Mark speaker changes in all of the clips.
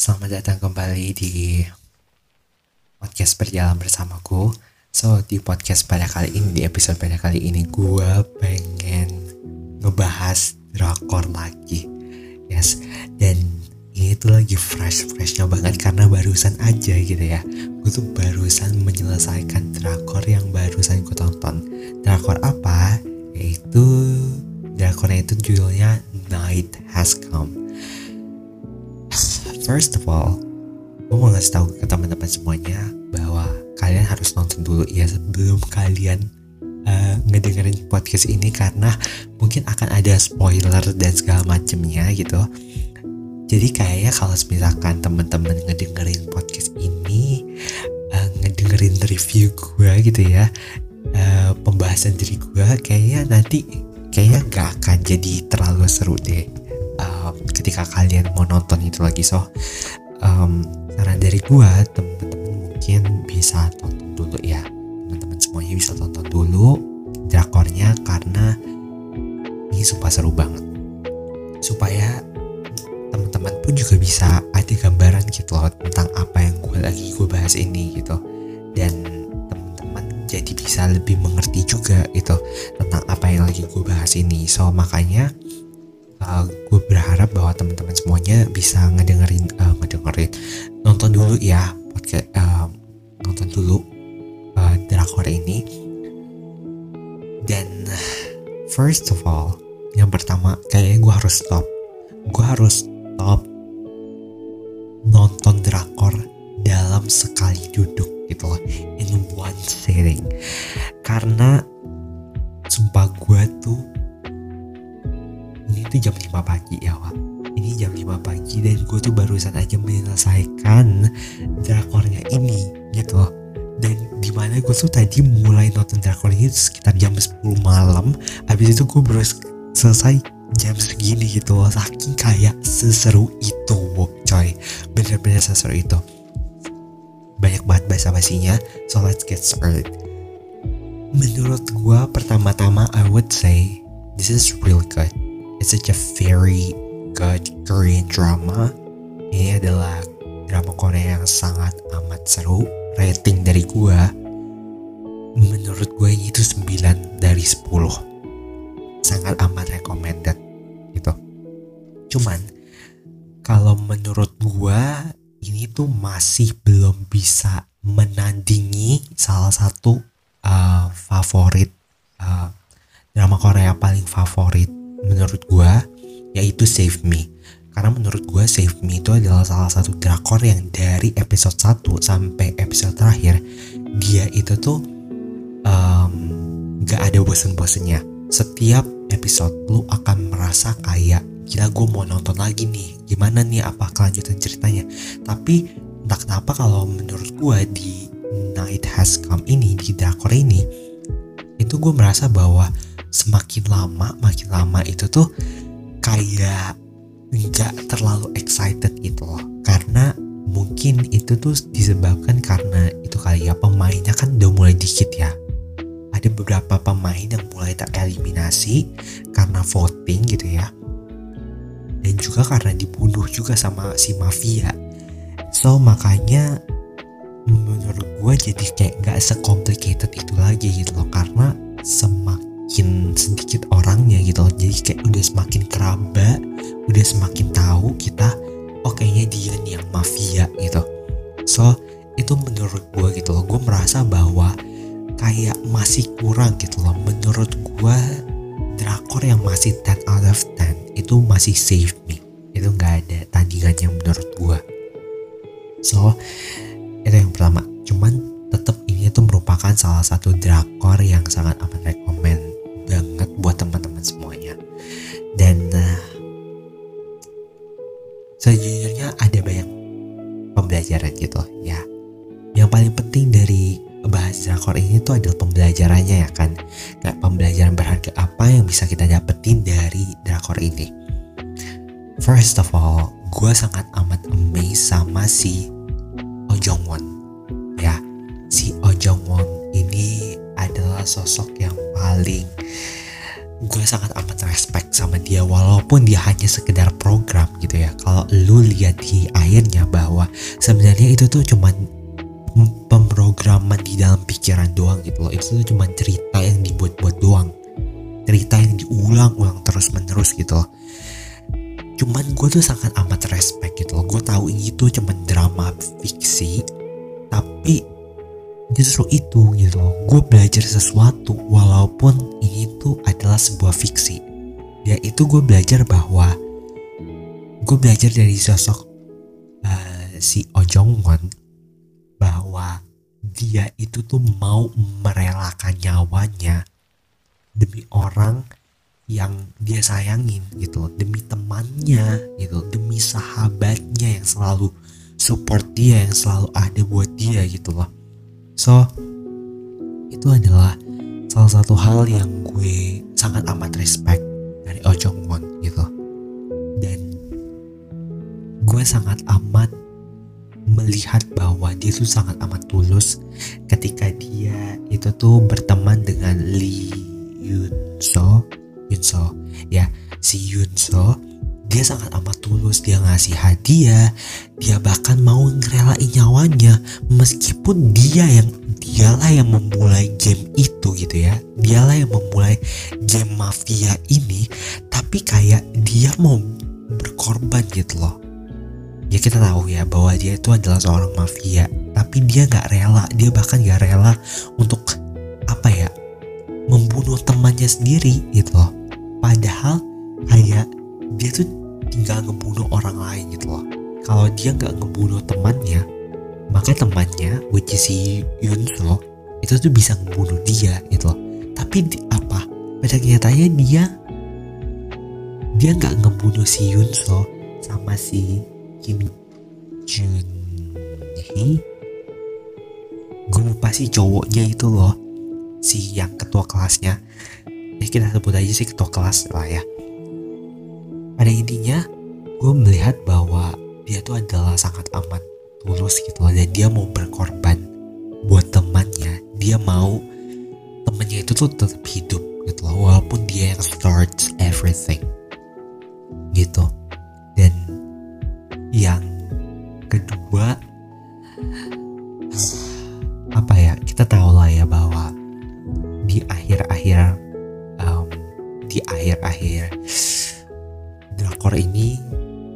Speaker 1: Selamat datang kembali di podcast berjalan bersamaku. So, di podcast pada kali ini, di episode pada kali ini, gue pengen ngebahas drakor lagi. Yes, dan ini tuh lagi fresh-freshnya banget karena barusan aja gitu ya. Gue tuh barusan menyelesaikan drakor yang barusan gue tonton. Drakor apa? Yaitu, drakornya itu judulnya Night Has Come First of all, gue mau ngasih tahu ke teman-teman semuanya bahwa kalian harus nonton dulu ya sebelum kalian uh, ngedengerin podcast ini karena mungkin akan ada spoiler dan segala macemnya gitu. Jadi kayaknya kalau misalkan teman-teman ngedengerin podcast ini, uh, ngedengerin review gue gitu ya, uh, pembahasan diri gue, kayaknya nanti kayaknya gak akan jadi terlalu seru deh ketika kalian mau nonton itu lagi so um, saran dari gua temen-temen mungkin bisa tonton dulu ya. Teman-teman semuanya bisa tonton dulu drakornya karena ini sumpah seru banget. Supaya teman-teman pun juga bisa ada gambaran gitu loh tentang apa yang gue lagi gue bahas ini gitu. Dan teman-teman jadi bisa lebih mengerti juga gitu tentang apa yang lagi gue bahas ini. So makanya teman-teman semuanya bisa ngedengerin uh, ngedengerin. Nonton dulu ya podcast uh, nonton dulu uh, drakor ini. Dan first of all yang pertama kayaknya gue harus stop. Gue harus stop nonton drakor dalam sekali duduk gitu loh in one sitting. Karena sumpah gue tuh ini tuh jam 5 pagi ya Wak ini jam 5 pagi dan gue tuh barusan aja menyelesaikan drakornya ini gitu. Loh dan di mana gue tuh tadi mulai nonton drakor ini sekitar jam 10 malam. Habis itu gue baru selesai jam segini gitu. Loh saking kayak seseru itu coy. Bener-bener seseru itu. Banyak banget bahasa basinya so let's get started. Menurut gue pertama-tama I would say this is real good. It's such a very good Korean drama. Ini adalah drama Korea yang sangat amat seru. Rating dari gua menurut gue ini itu 9 dari 10. Sangat amat recommended gitu. Cuman kalau menurut gua ini tuh masih belum bisa menandingi salah satu uh, favorit uh, drama Korea paling favorit menurut gue yaitu Save Me. Karena menurut gue Save Me itu adalah salah satu drakor yang dari episode 1 sampai episode terakhir dia itu tuh um, gak ada bosen-bosennya. Setiap episode lu akan merasa kayak gila gue mau nonton lagi nih. Gimana nih? Apa kelanjutan ceritanya? Tapi entah kenapa kalau menurut gue di Night Has Come ini di drakor ini itu gue merasa bahwa semakin lama makin lama itu tuh kayak nggak terlalu excited gitu loh. Karena mungkin itu tuh disebabkan karena itu kali ya pemainnya kan udah mulai dikit ya. Ada beberapa pemain yang mulai tereliminasi karena voting gitu ya. Dan juga karena dibunuh juga sama si mafia. So makanya menurut gue jadi kayak gak secomplicated itu lagi gitu loh. Karena semakin semakin sedikit orangnya gitu loh. Jadi kayak udah semakin keraba udah semakin tahu kita oh kayaknya dia nih yang mafia gitu. So itu menurut gue gitu loh. Gue merasa bahwa kayak masih kurang gitu loh. Menurut gue drakor yang masih 10 out of 10 itu masih save me. Itu nggak ada tandingannya menurut gue so itu yang pertama. Cuman tetap ini tuh merupakan salah satu drakor yang sangat amat pembelajaran gitu. Ya yang paling penting dari bahas drakor ini tuh adalah pembelajarannya ya kan. Kayak pembelajaran berharga apa yang bisa kita dapetin dari drakor ini. First of all gue sangat amat amazed sama si Oh Won ya si Oh Won ini adalah sosok yang paling gue sangat amat respect sama dia walaupun dia hanya sekedar program gitu ya. Kalau lu lihat di akhirnya bahwa sebenarnya itu tuh cuman pemrograman di dalam pikiran doang gitu loh. Itu tuh cuman cerita yang dibuat-buat doang. Cerita yang diulang-ulang terus menerus gitu loh. Cuman gue tuh sangat amat respect gitu loh. Gue tahu ini tuh cuman drama fiksi justru itu gitu loh. Gue belajar sesuatu walaupun ini tuh adalah sebuah fiksi. Ya itu gue belajar bahwa gue belajar dari sosok uh, si Ojong Won bahwa dia itu tuh mau merelakan nyawanya demi orang yang dia sayangin gitu loh. Demi temannya gitu demi sahabatnya yang selalu support dia yang selalu ada buat dia gitu loh So, itu adalah salah satu hal yang gue sangat amat respect dari Oh Jong Won gitu. Dan gue sangat amat melihat bahwa dia tuh sangat amat tulus ketika dia itu tuh berteman dengan Lee Yun So, Yun So, ya si Yun So dia sangat amat tulus dia ngasih hadiah dia bahkan mau ngerelain nyawanya meskipun dia yang dialah yang memulai game itu gitu ya. Dialah yang memulai game mafia ini tapi kayak dia mau berkorban gitu loh. Ya kita tahu ya bahwa dia itu adalah seorang mafia tapi dia nggak rela dia bahkan nggak rela untuk apa ya membunuh temannya sendiri gitu loh. Padahal kayak dia tuh tinggal ngebunuh orang lain gitu loh. Kalau dia nggak ngebunuh temannya maka temannya which is si Yunso itu tuh bisa ngebunuh dia gitu loh. Tapi apa? Pada kenyataannya dia dia nggak ngebunuh si Yunso sama si Kim Jun Hee. Gue lupa sih cowoknya itu loh si yang ketua kelasnya. Ya kita sebut aja sih ketua kelas lah ya pada intinya gue melihat bahwa dia tuh adalah sangat amat tulus gitu loh. Dan dia mau berkorban buat temannya. Dia mau temannya itu tuh tetap hidup gitu loh walaupun dia yang starts everything gitu. Dan yang kedua apa ya kita tahu lah ya bahwa di akhir-akhir um, di akhir-akhir drakor ini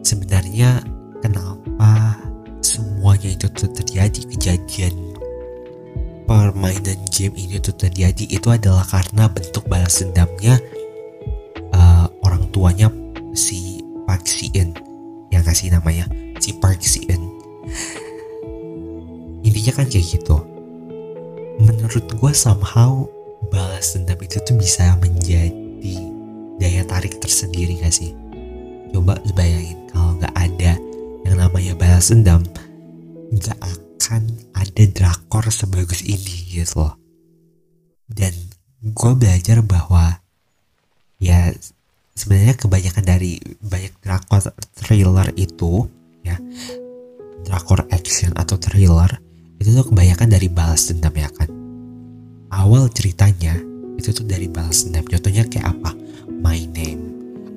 Speaker 1: sebenarnya kenapa semuanya itu terjadi? Kejadian permainan game ini tuh terjadi itu adalah karena bentuk balas dendamnya uh, orang tuanya si Park Sien yang kasih namanya? Si Park Sien intinya kan kayak gitu. Menurut gue somehow balas dendam itu tuh bisa menjadi daya tarik tersendiri gak sih coba bayangin kalau nggak ada yang namanya balas dendam nggak akan ada drakor sebagus ini gitu loh. Dan gue belajar bahwa ya sebenarnya kebanyakan dari banyak drakor thriller itu ya drakor action atau thriller itu tuh kebanyakan dari balas dendam ya kan? Awal ceritanya itu tuh dari balas dendam. Contohnya kayak apa? My name.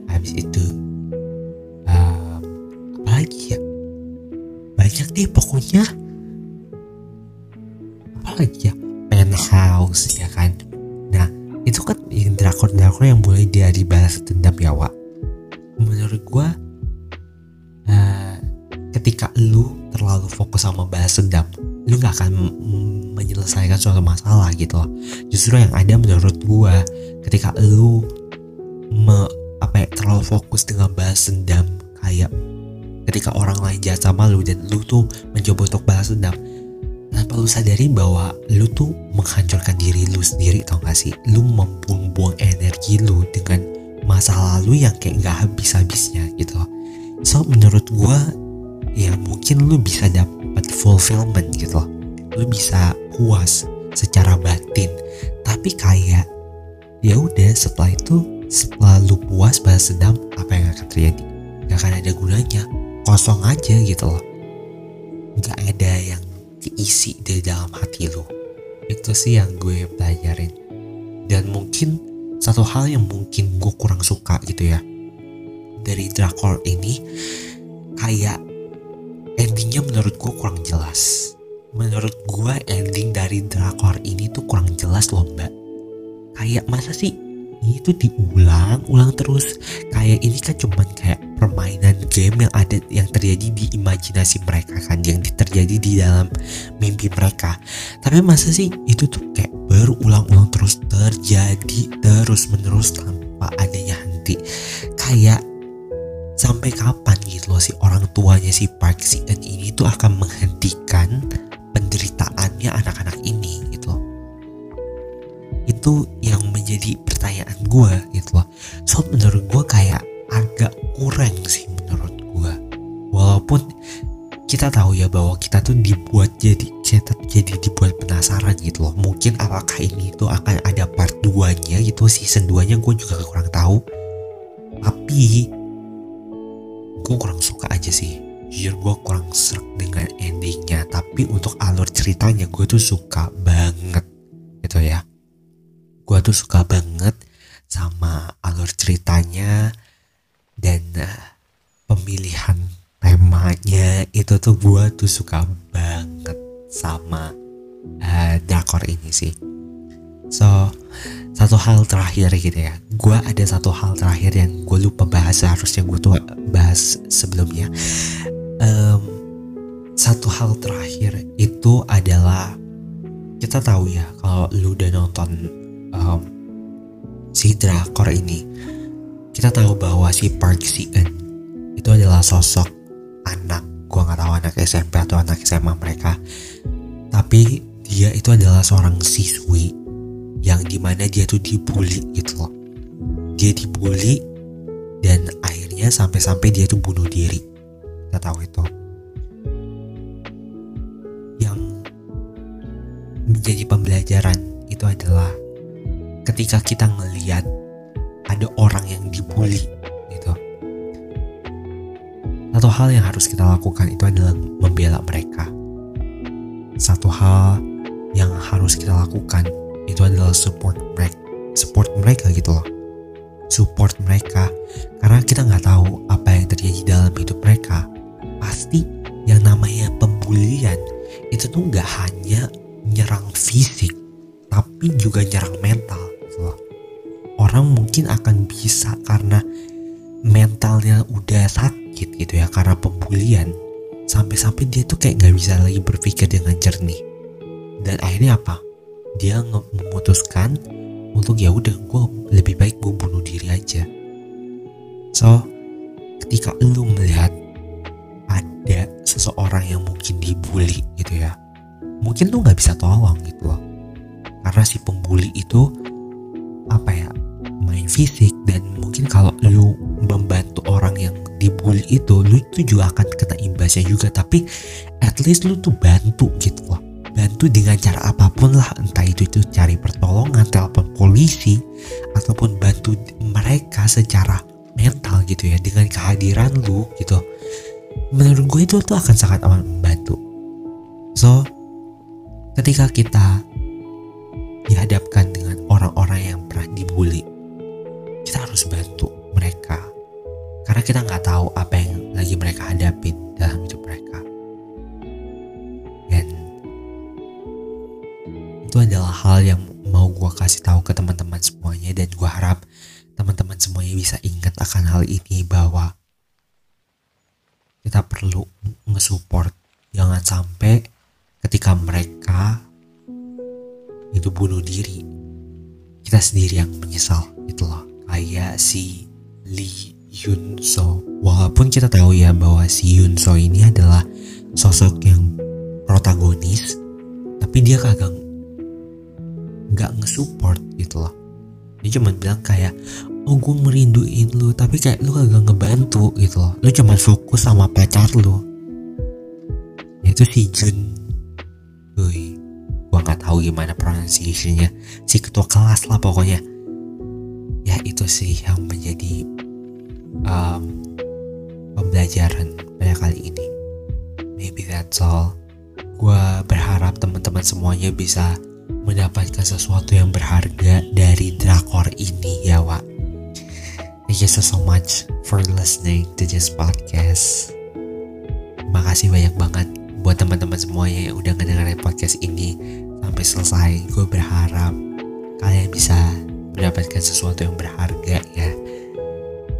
Speaker 1: Habis itu lagi ya banyak deh pokoknya. Apa lagi ya penthouse ya kan? Nah itu kan yang drakor drakor yang mulai dari balas dendam ya Wak. Menurut gua uh, ketika lu terlalu fokus sama balas dendam lu nggak akan menyelesaikan suatu masalah gitu loh. Justru yang ada menurut gua ketika lu me, apa ya, terlalu fokus dengan balas dendam kayak ketika orang lain jahat sama lu dan lu tuh mencoba untuk balas dendam tanpa lu sadari bahwa lu tuh menghancurkan diri lu sendiri tau gak sih? Lu membuang-buang energi lu dengan masa lalu yang kayak gak habis-habisnya gitu so menurut gua ya mungkin lu bisa dapat fulfillment gitu lu bisa puas secara batin. Tapi kayak ya udah setelah itu setelah lu puas balas dendam apa yang akan terjadi? Gak akan ada gunanya kosong aja gitu loh. Nggak ada yang keisi di dalam hati lo itu sih yang gue pelajarin. Dan mungkin satu hal yang mungkin gue kurang suka gitu ya dari drakor ini kayak endingnya menurut gue kurang jelas. Menurut gue ending dari drakor ini tuh kurang jelas loh mbak. Kayak masa sih ini tuh diulang-ulang terus. Kayak ini kan cuman kayak permainan game yang ada yang terjadi di imajinasi mereka kan yang terjadi di dalam mimpi mereka. Tapi masa sih itu tuh kayak berulang-ulang terus terjadi terus menerus tanpa adanya henti. Kayak sampai kapan gitu loh si orang tuanya si Park Si Eun ini tuh akan menghentikan penderitaannya anak-anak ini gitu loh. Itu yang menjadi pertanyaan gue gitu loh kurang sih menurut gue walaupun kita tahu ya bahwa kita tuh dibuat jadi kita jadi dibuat penasaran gitu loh. Mungkin apakah ini tuh akan ada part 2 nya gitu season 2 nya gue juga kurang tahu. Tapi gue kurang suka aja sih. Jujur gue kurang serak dengan endingnya. Tapi untuk alur ceritanya gue tuh suka banget gitu ya. Gue tuh suka banget sama alur ceritanya dan uh, pemilihan temanya itu tuh gue tuh suka banget sama uh, drakor ini sih. So satu hal terakhir gitu ya. Gue ada satu hal terakhir yang gue lupa bahas seharusnya gue tuh bahas sebelumnya. Um, satu hal terakhir itu adalah kita tahu ya kalau lu udah nonton um, si drakor ini kita tahu bahwa si Park Si Eun itu adalah sosok anak. Gue nggak tahu anak SMP atau anak SMA mereka. Tapi dia itu adalah seorang siswi yang di mana dia tuh dibully gitu loh. Dia dibully dan akhirnya sampai-sampai dia tuh bunuh diri. Kita tahu itu. Yang menjadi pembelajaran itu adalah ketika kita ngeliat ada orang yang dibully gitu. Satu hal yang harus kita lakukan itu adalah membela mereka. Satu hal yang harus kita lakukan itu adalah support mereka support mereka gitu loh. Support mereka karena kita nggak tahu apa yang terjadi dalam hidup mereka. Pasti yang namanya pembulian itu tuh nggak hanya nyerang fisik tapi juga nyerang mental mungkin akan bisa karena mentalnya udah sakit gitu ya karena pembulian. Sampai-sampai dia tuh kayak nggak bisa lagi berpikir dengan jernih. Dan akhirnya apa? Dia memutuskan untuk ya udah gue lebih baik gue bunuh diri aja. So ketika lu melihat ada seseorang yang mungkin dibully gitu ya mungkin lu nggak bisa tolong gitu loh. Karena si pembuli itu fisik dan mungkin kalau lu membantu orang yang dibully itu lu itu juga akan kena imbasnya juga. Tapi at least lu tuh bantu gitu loh. Bantu dengan cara apa pun lah entah itu itu cari pertolongan telepon polisi ataupun bantu mereka secara mental gitu ya dengan kehadiran lu gitu. Menurut gue itu tuh akan sangat amat membantu. So ketika kita dihadapkan dengan orang-orang yang pernah dibully harus bantu mereka. Karena kita nggak tahu apa yang lagi mereka hadapin dalam hidup mereka. Itu adalah hal yang mau gue kasih tahu ke teman-teman semuanya dan gue harap teman-teman semuanya bisa ingat akan hal ini bahwa kita perlu nge-support. Jangan sampai ketika mereka itu bunuh diri kita sendiri yang menyesal itu loh kayak si Lee Yun So. Walaupun kita tahu ya bahwa si Yun So ini adalah sosok yang protagonis tapi dia kagak nggak nge-support gitu loh. Dia cuma bilang kayak oh gue merinduin lu tapi kayak lu kagak ngebantu gitu loh. Lu cuma fokus sama pacar lu. Itu si Jun. Wih, gua tahu gimana pronunciationnya. Si ketua kelas lah pokoknya itu sih yang menjadi um, pembelajaran pada kali ini. Maybe that's all. Gue berharap teman-teman semuanya bisa mendapatkan sesuatu yang berharga dari drakor ini ya Wak thank you so, much for listening to this podcast makasih banyak banget buat teman-teman semuanya yang udah ngedengerin podcast ini sampai selesai gue berharap kalian bisa mendapatkan sesuatu yang berharga ya.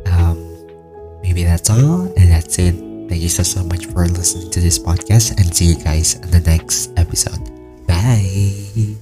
Speaker 1: Um, maybe that's all and that's it. Thank you so so much for listening to this podcast and see you guys in the next episode. Bye